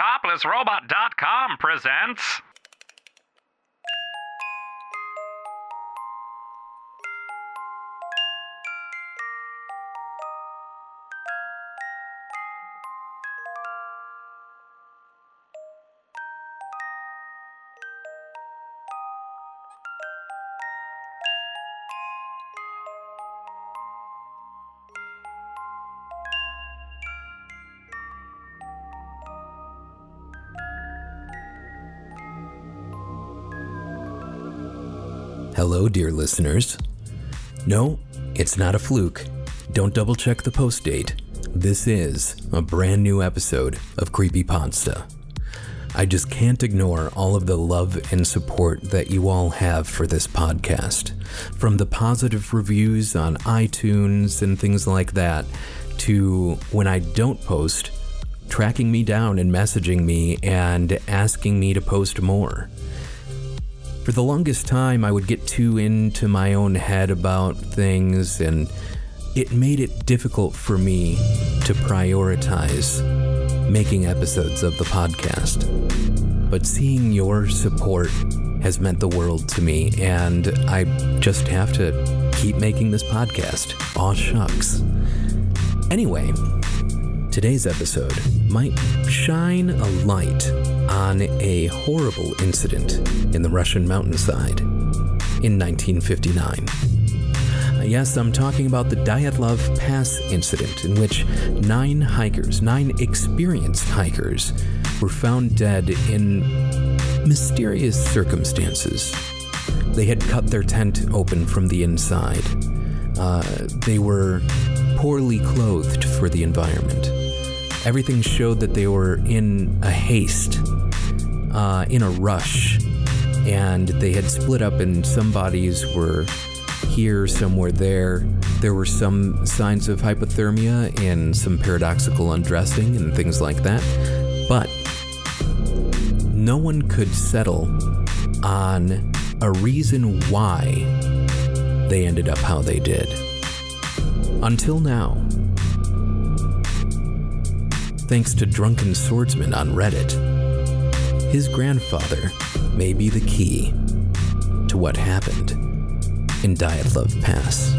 ToplessRobot.com presents. Hello, dear listeners. No, it's not a fluke. Don't double check the post date. This is a brand new episode of Creepy Pasta. I just can't ignore all of the love and support that you all have for this podcast. From the positive reviews on iTunes and things like that, to when I don't post, tracking me down and messaging me and asking me to post more. For the longest time, I would get too into my own head about things, and it made it difficult for me to prioritize making episodes of the podcast. But seeing your support has meant the world to me, and I just have to keep making this podcast. Aw shucks. Anyway, today's episode might shine a light on a horrible incident in the Russian mountainside in 1959. Uh, Yes, I'm talking about the Dyatlov Pass incident, in which nine hikers, nine experienced hikers, were found dead in mysterious circumstances. They had cut their tent open from the inside. Uh, they were poorly clothed for the environment. Everything showed that they were in a haste, uh, in a rush, and they had split up, and some bodies were here, some were there. There were some signs of hypothermia and some paradoxical undressing and things like that. But no one could settle on a reason why they ended up how they did. Until now. Thanks to Drunken Swordsman on Reddit, his grandfather may be the key to what happened in Dyatlov Pass.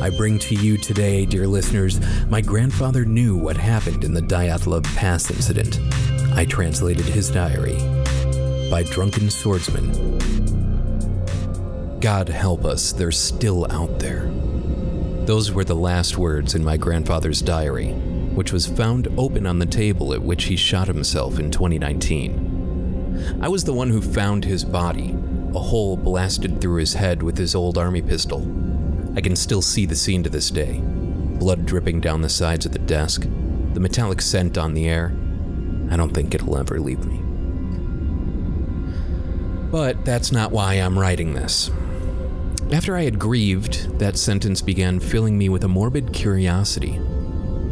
I bring to you today, dear listeners, my grandfather knew what happened in the Dyatlov Pass incident. I translated his diary by Drunken Swordsman. God help us, they're still out there. Those were the last words in my grandfather's diary, which was found open on the table at which he shot himself in 2019. I was the one who found his body, a hole blasted through his head with his old army pistol. I can still see the scene to this day blood dripping down the sides of the desk, the metallic scent on the air. I don't think it'll ever leave me. But that's not why I'm writing this. After I had grieved, that sentence began filling me with a morbid curiosity.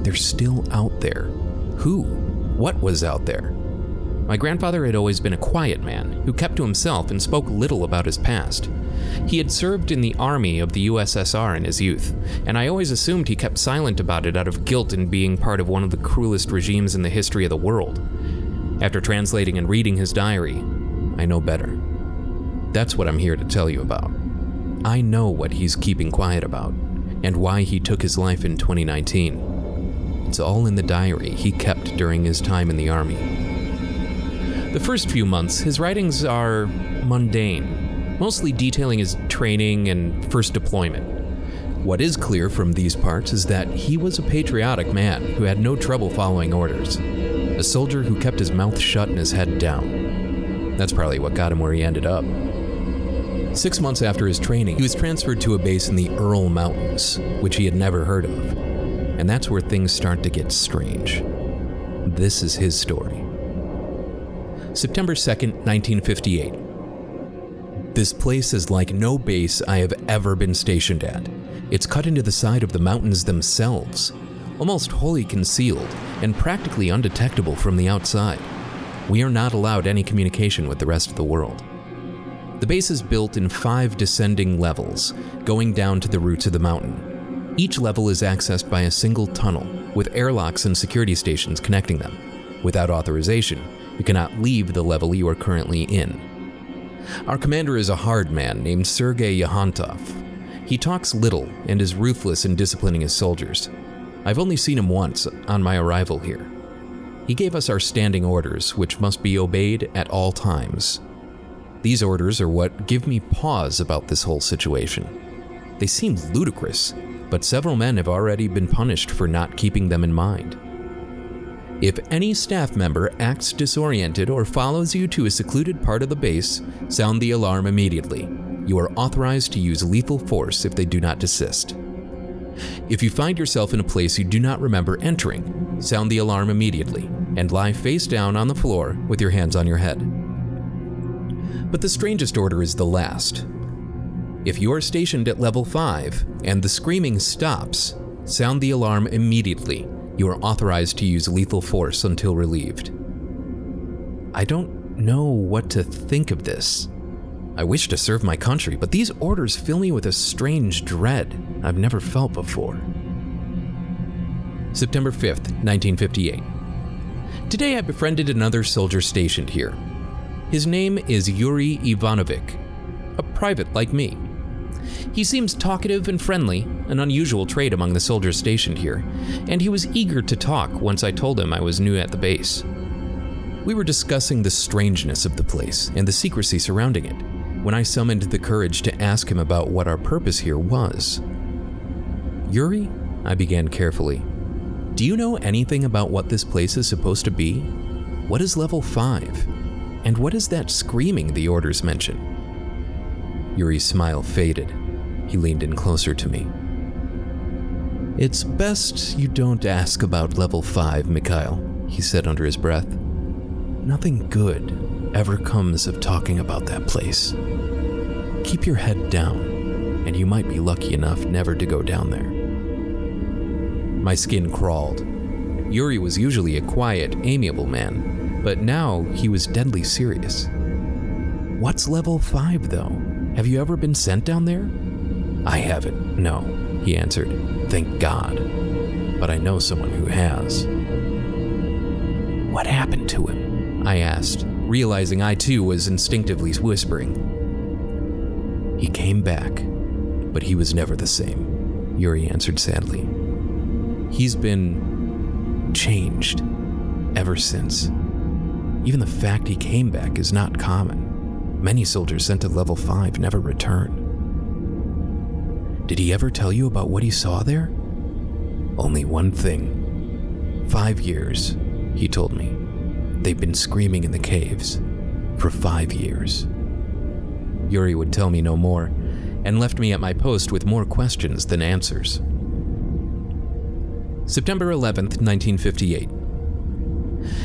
They're still out there. Who? What was out there? My grandfather had always been a quiet man who kept to himself and spoke little about his past. He had served in the army of the USSR in his youth, and I always assumed he kept silent about it out of guilt in being part of one of the cruelest regimes in the history of the world. After translating and reading his diary, I know better. That's what I'm here to tell you about. I know what he's keeping quiet about, and why he took his life in 2019. It's all in the diary he kept during his time in the army. The first few months, his writings are mundane, mostly detailing his training and first deployment. What is clear from these parts is that he was a patriotic man who had no trouble following orders, a soldier who kept his mouth shut and his head down. That's probably what got him where he ended up. Six months after his training, he was transferred to a base in the Ural Mountains, which he had never heard of. And that's where things start to get strange. This is his story. September 2nd, 1958. This place is like no base I have ever been stationed at. It's cut into the side of the mountains themselves, almost wholly concealed and practically undetectable from the outside. We are not allowed any communication with the rest of the world. The base is built in five descending levels, going down to the roots of the mountain. Each level is accessed by a single tunnel, with airlocks and security stations connecting them. Without authorization, you cannot leave the level you are currently in. Our commander is a hard man named Sergei Yahantov. He talks little and is ruthless in disciplining his soldiers. I've only seen him once on my arrival here. He gave us our standing orders, which must be obeyed at all times. These orders are what give me pause about this whole situation. They seem ludicrous, but several men have already been punished for not keeping them in mind. If any staff member acts disoriented or follows you to a secluded part of the base, sound the alarm immediately. You are authorized to use lethal force if they do not desist. If you find yourself in a place you do not remember entering, sound the alarm immediately and lie face down on the floor with your hands on your head. But the strangest order is the last. If you are stationed at level 5 and the screaming stops, sound the alarm immediately. You are authorized to use lethal force until relieved. I don't know what to think of this. I wish to serve my country, but these orders fill me with a strange dread I've never felt before. September 5th, 1958. Today I befriended another soldier stationed here. His name is Yuri Ivanovich, a private like me. He seems talkative and friendly, an unusual trait among the soldiers stationed here, and he was eager to talk once I told him I was new at the base. We were discussing the strangeness of the place and the secrecy surrounding it when I summoned the courage to ask him about what our purpose here was. Yuri, I began carefully, do you know anything about what this place is supposed to be? What is level 5? And what is that screaming the orders mention? Yuri's smile faded. He leaned in closer to me. It's best you don't ask about level 5, Mikhail, he said under his breath. Nothing good ever comes of talking about that place. Keep your head down, and you might be lucky enough never to go down there. My skin crawled. Yuri was usually a quiet, amiable man, but now he was deadly serious. What's level 5, though? Have you ever been sent down there? I haven't, no, he answered. Thank God. But I know someone who has. What happened to him? I asked, realizing I too was instinctively whispering. He came back, but he was never the same, Yuri answered sadly. He's been changed ever since. Even the fact he came back is not common. Many soldiers sent to level 5 never return. Did he ever tell you about what he saw there? Only one thing. Five years, he told me. They've been screaming in the caves for five years. Yuri would tell me no more and left me at my post with more questions than answers. September 11th, 1958.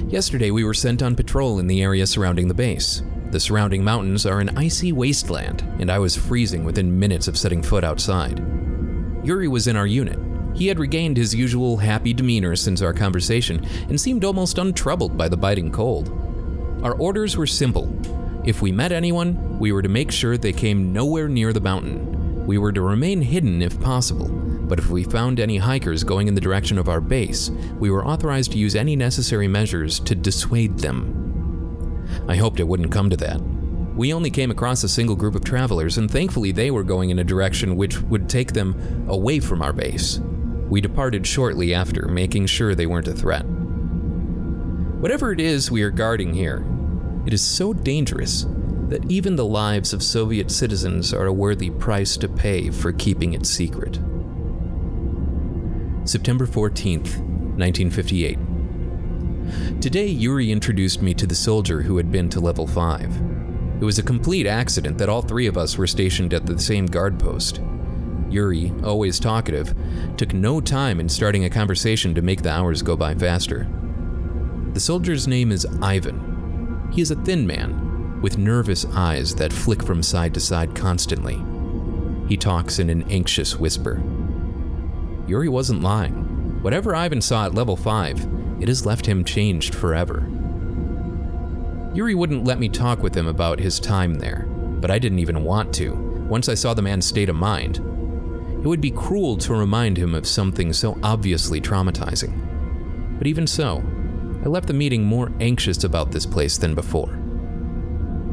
Yesterday, we were sent on patrol in the area surrounding the base. The surrounding mountains are an icy wasteland, and I was freezing within minutes of setting foot outside. Yuri was in our unit. He had regained his usual happy demeanor since our conversation and seemed almost untroubled by the biting cold. Our orders were simple. If we met anyone, we were to make sure they came nowhere near the mountain. We were to remain hidden if possible, but if we found any hikers going in the direction of our base, we were authorized to use any necessary measures to dissuade them. I hoped it wouldn't come to that. We only came across a single group of travelers, and thankfully they were going in a direction which would take them away from our base. We departed shortly after, making sure they weren't a threat. Whatever it is we are guarding here, it is so dangerous that even the lives of Soviet citizens are a worthy price to pay for keeping it secret. September 14th, 1958. Today, Yuri introduced me to the soldier who had been to level 5. It was a complete accident that all three of us were stationed at the same guard post. Yuri, always talkative, took no time in starting a conversation to make the hours go by faster. The soldier's name is Ivan. He is a thin man, with nervous eyes that flick from side to side constantly. He talks in an anxious whisper. Yuri wasn't lying. Whatever Ivan saw at level 5, it has left him changed forever. Yuri wouldn't let me talk with him about his time there, but I didn't even want to, once I saw the man's state of mind. It would be cruel to remind him of something so obviously traumatizing. But even so, I left the meeting more anxious about this place than before.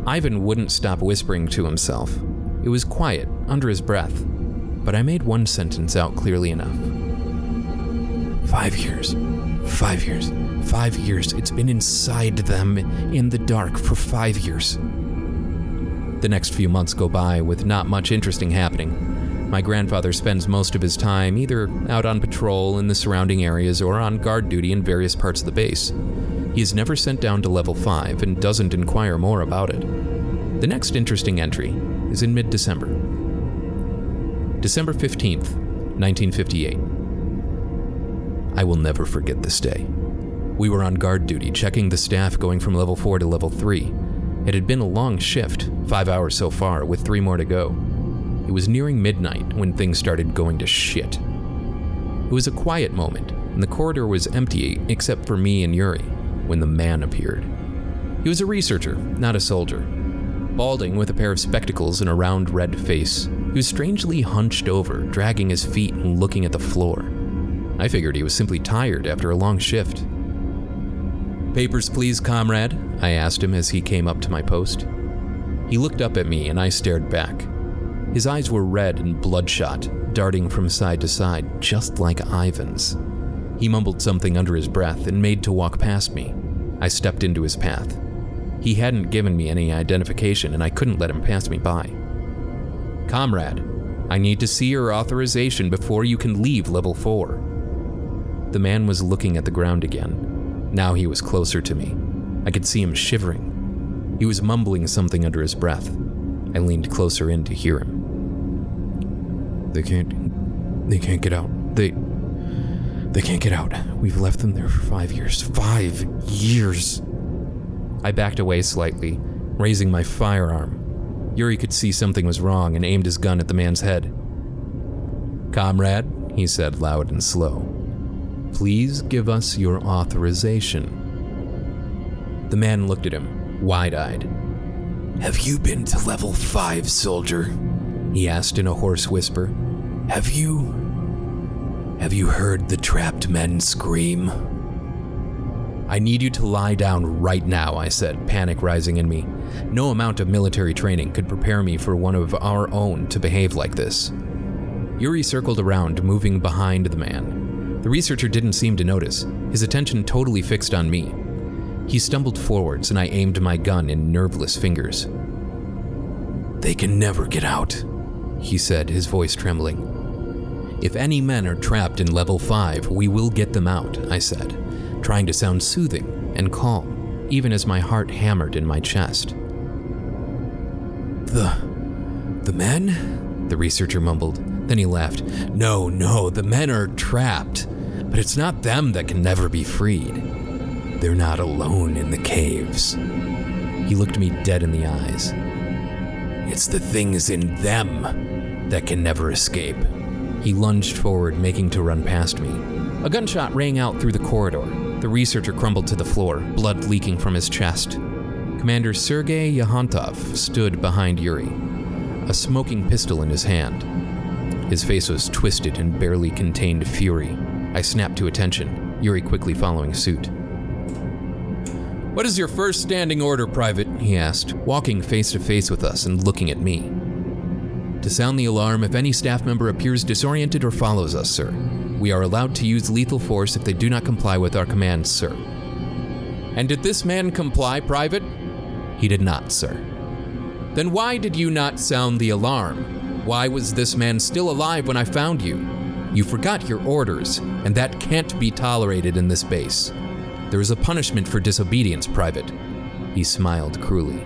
Ivan wouldn't stop whispering to himself. It was quiet, under his breath, but I made one sentence out clearly enough. Five years. Five years. Five years. It's been inside them in the dark for five years. The next few months go by with not much interesting happening. My grandfather spends most of his time either out on patrol in the surrounding areas or on guard duty in various parts of the base. He is never sent down to level 5 and doesn't inquire more about it. The next interesting entry is in mid December. December 15th, 1958. I will never forget this day. We were on guard duty, checking the staff going from level 4 to level 3. It had been a long shift, five hours so far, with three more to go. It was nearing midnight when things started going to shit. It was a quiet moment, and the corridor was empty except for me and Yuri when the man appeared. He was a researcher, not a soldier. Balding with a pair of spectacles and a round red face, he was strangely hunched over, dragging his feet and looking at the floor. I figured he was simply tired after a long shift. Papers, please, comrade, I asked him as he came up to my post. He looked up at me and I stared back. His eyes were red and bloodshot, darting from side to side, just like Ivan's. He mumbled something under his breath and made to walk past me. I stepped into his path. He hadn't given me any identification and I couldn't let him pass me by. Comrade, I need to see your authorization before you can leave level 4. The man was looking at the ground again. Now he was closer to me. I could see him shivering. He was mumbling something under his breath. I leaned closer in to hear him. They can't. They can't get out. They. They can't get out. We've left them there for five years. Five years! I backed away slightly, raising my firearm. Yuri could see something was wrong and aimed his gun at the man's head. Comrade, he said loud and slow, please give us your authorization. The man looked at him, wide eyed. Have you been to level 5, soldier? He asked in a hoarse whisper. Have you. Have you heard the trapped men scream? I need you to lie down right now, I said, panic rising in me. No amount of military training could prepare me for one of our own to behave like this. Yuri circled around, moving behind the man. The researcher didn't seem to notice, his attention totally fixed on me. He stumbled forwards, and I aimed my gun in nerveless fingers. They can never get out, he said, his voice trembling. If any men are trapped in level 5, we will get them out, I said, trying to sound soothing and calm, even as my heart hammered in my chest. The. the men? The researcher mumbled. Then he laughed. No, no, the men are trapped. But it's not them that can never be freed. They're not alone in the caves. He looked me dead in the eyes. It's the things in them that can never escape. He lunged forward, making to run past me. A gunshot rang out through the corridor. The researcher crumbled to the floor, blood leaking from his chest. Commander Sergei Yahontov stood behind Yuri, a smoking pistol in his hand. His face was twisted and barely contained fury. I snapped to attention, Yuri quickly following suit. What is your first standing order, Private? he asked, walking face to face with us and looking at me. To sound the alarm if any staff member appears disoriented or follows us, sir. We are allowed to use lethal force if they do not comply with our commands, sir. And did this man comply, Private? He did not, sir. Then why did you not sound the alarm? Why was this man still alive when I found you? You forgot your orders, and that can't be tolerated in this base. There is a punishment for disobedience, Private. He smiled cruelly.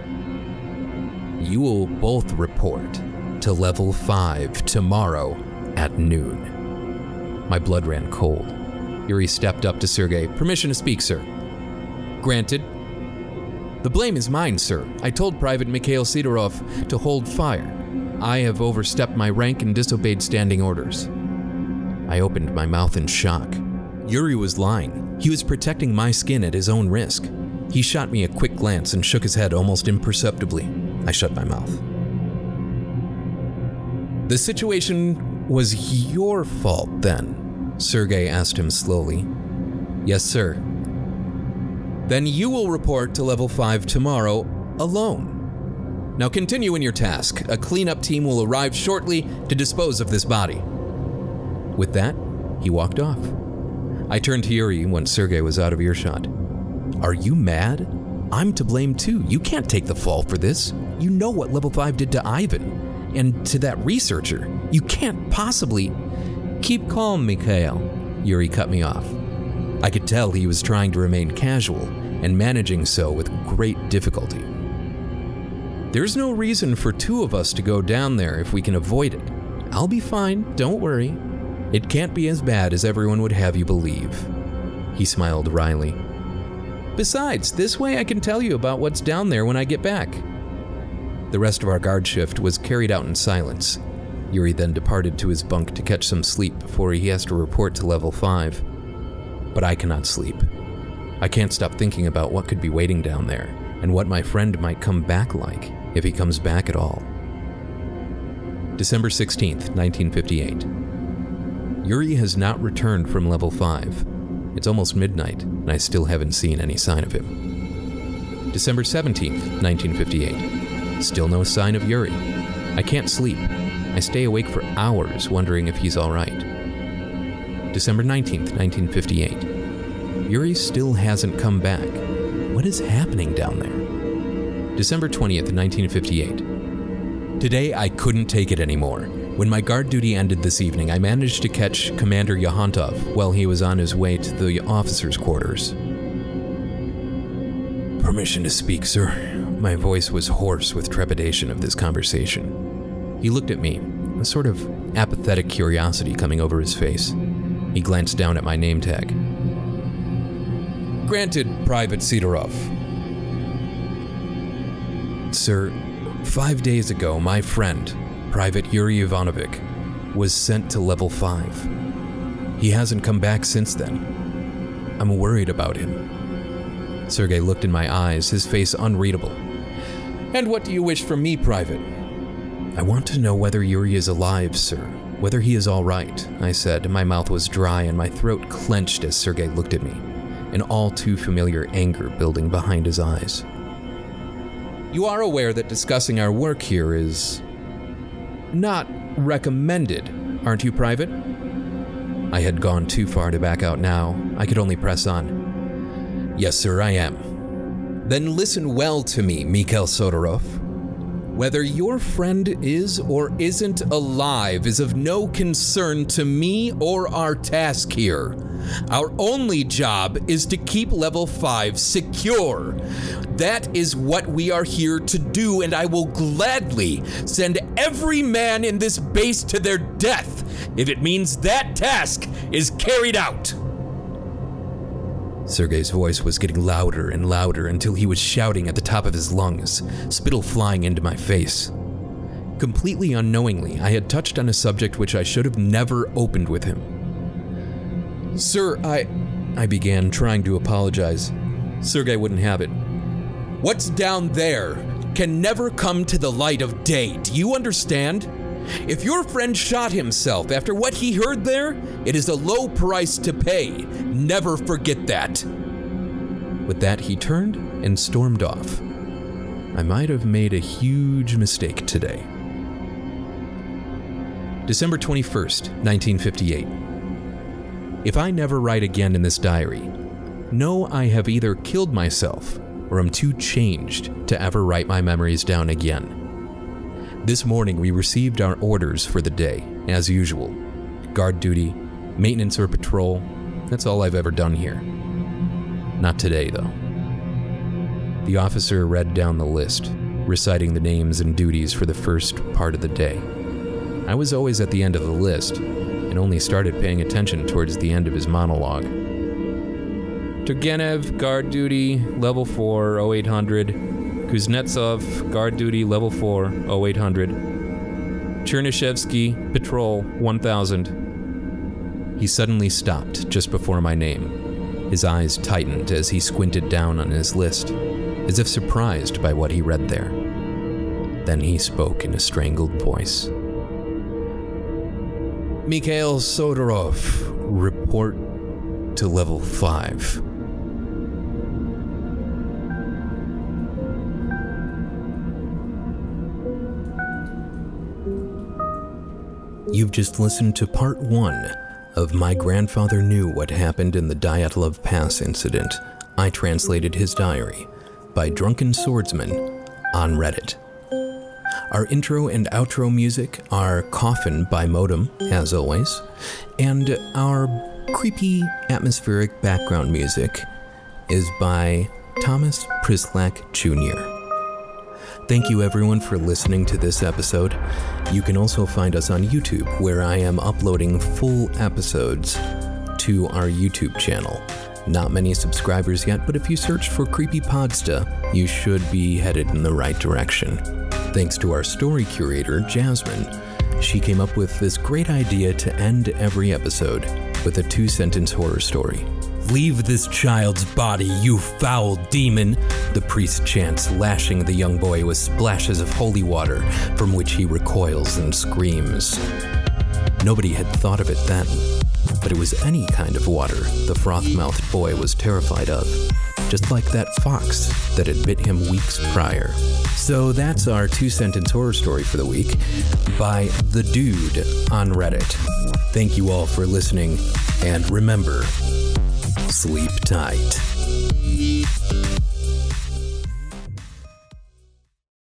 You will both report to level 5 tomorrow at noon. My blood ran cold. Yuri stepped up to Sergei. Permission to speak, sir. Granted. The blame is mine, sir. I told Private Mikhail Sidorov to hold fire. I have overstepped my rank and disobeyed standing orders. I opened my mouth in shock. Yuri was lying. He was protecting my skin at his own risk. He shot me a quick glance and shook his head almost imperceptibly. I shut my mouth. The situation was your fault then? Sergei asked him slowly. Yes, sir. Then you will report to level 5 tomorrow alone. Now continue in your task. A cleanup team will arrive shortly to dispose of this body. With that, he walked off. I turned to Yuri when Sergei was out of earshot. Are you mad? I'm to blame too. You can't take the fall for this. You know what level 5 did to Ivan and to that researcher. You can't possibly. Keep calm, Mikhail. Yuri cut me off. I could tell he was trying to remain casual and managing so with great difficulty. There's no reason for two of us to go down there if we can avoid it. I'll be fine, don't worry. It can't be as bad as everyone would have you believe. He smiled wryly. Besides, this way I can tell you about what's down there when I get back. The rest of our guard shift was carried out in silence. Yuri then departed to his bunk to catch some sleep before he has to report to level 5. But I cannot sleep. I can't stop thinking about what could be waiting down there and what my friend might come back like if he comes back at all. December 16th, 1958. Yuri has not returned from level 5. It's almost midnight, and I still haven't seen any sign of him. December 17th, 1958. Still no sign of Yuri. I can't sleep. I stay awake for hours wondering if he's alright. December 19th, 1958. Yuri still hasn't come back. What is happening down there? December 20th, 1958. Today I couldn't take it anymore. When my guard duty ended this evening, I managed to catch Commander Yahantov while he was on his way to the officers' quarters. Permission to speak, sir. My voice was hoarse with trepidation of this conversation. He looked at me, a sort of apathetic curiosity coming over his face. He glanced down at my name tag. Granted, Private Sidorov. Sir, five days ago, my friend, Private Yuri Ivanovich, was sent to level 5. He hasn't come back since then. I'm worried about him. Sergei looked in my eyes, his face unreadable. And what do you wish from me, Private? I want to know whether Yuri is alive, sir. Whether he is all right, I said. My mouth was dry and my throat clenched as Sergei looked at me, an all too familiar anger building behind his eyes. You are aware that discussing our work here is not recommended, aren't you, Private? I had gone too far to back out now. I could only press on. Yes, sir, I am. Then listen well to me, Mikhail Sidorov. Whether your friend is or isn't alive is of no concern to me or our task here. Our only job is to keep level 5 secure. That is what we are here to do, and I will gladly send every man in this base to their death if it means that task is carried out. Sergei's voice was getting louder and louder until he was shouting at the top of his lungs, spittle flying into my face. Completely unknowingly, I had touched on a subject which I should have never opened with him. Sir, I. I began, trying to apologize. Sergei wouldn't have it. What's down there can never come to the light of day. Do you understand? If your friend shot himself after what he heard there, it is a low price to pay. Never forget that. With that, he turned and stormed off. I might have made a huge mistake today. December 21st, 1958. If I never write again in this diary, know I have either killed myself or am too changed to ever write my memories down again. This morning, we received our orders for the day, as usual guard duty, maintenance or patrol. That's all I've ever done here. Not today, though. The officer read down the list, reciting the names and duties for the first part of the day. I was always at the end of the list, and only started paying attention towards the end of his monologue. Turgenev, guard duty, level 4, 0800. Kuznetsov, guard duty, level 4, 0800. Chernyshevsky, patrol, 1000. He suddenly stopped just before my name. His eyes tightened as he squinted down on his list, as if surprised by what he read there. Then he spoke in a strangled voice. Mikhail Sidorov, report to level 5. You've just listened to part 1 of My Grandfather Knew What Happened in the Dyatlov Pass incident. I translated his diary by Drunken Swordsman on Reddit. Our intro and outro music are Coffin by Modem, as always, and our creepy atmospheric background music is by Thomas Prislak Jr. Thank you everyone for listening to this episode. You can also find us on YouTube, where I am uploading full episodes to our YouTube channel. Not many subscribers yet, but if you search for Creepy Podsta, you should be headed in the right direction. Thanks to our story curator, Jasmine. She came up with this great idea to end every episode with a two sentence horror story. Leave this child's body, you foul demon! The priest chants, lashing the young boy with splashes of holy water, from which he recoils and screams. Nobody had thought of it then, but it was any kind of water the froth mouthed boy was terrified of, just like that fox that had bit him weeks prior. So that's our two sentence horror story for the week by The Dude on Reddit. Thank you all for listening, and remember, sleep tight.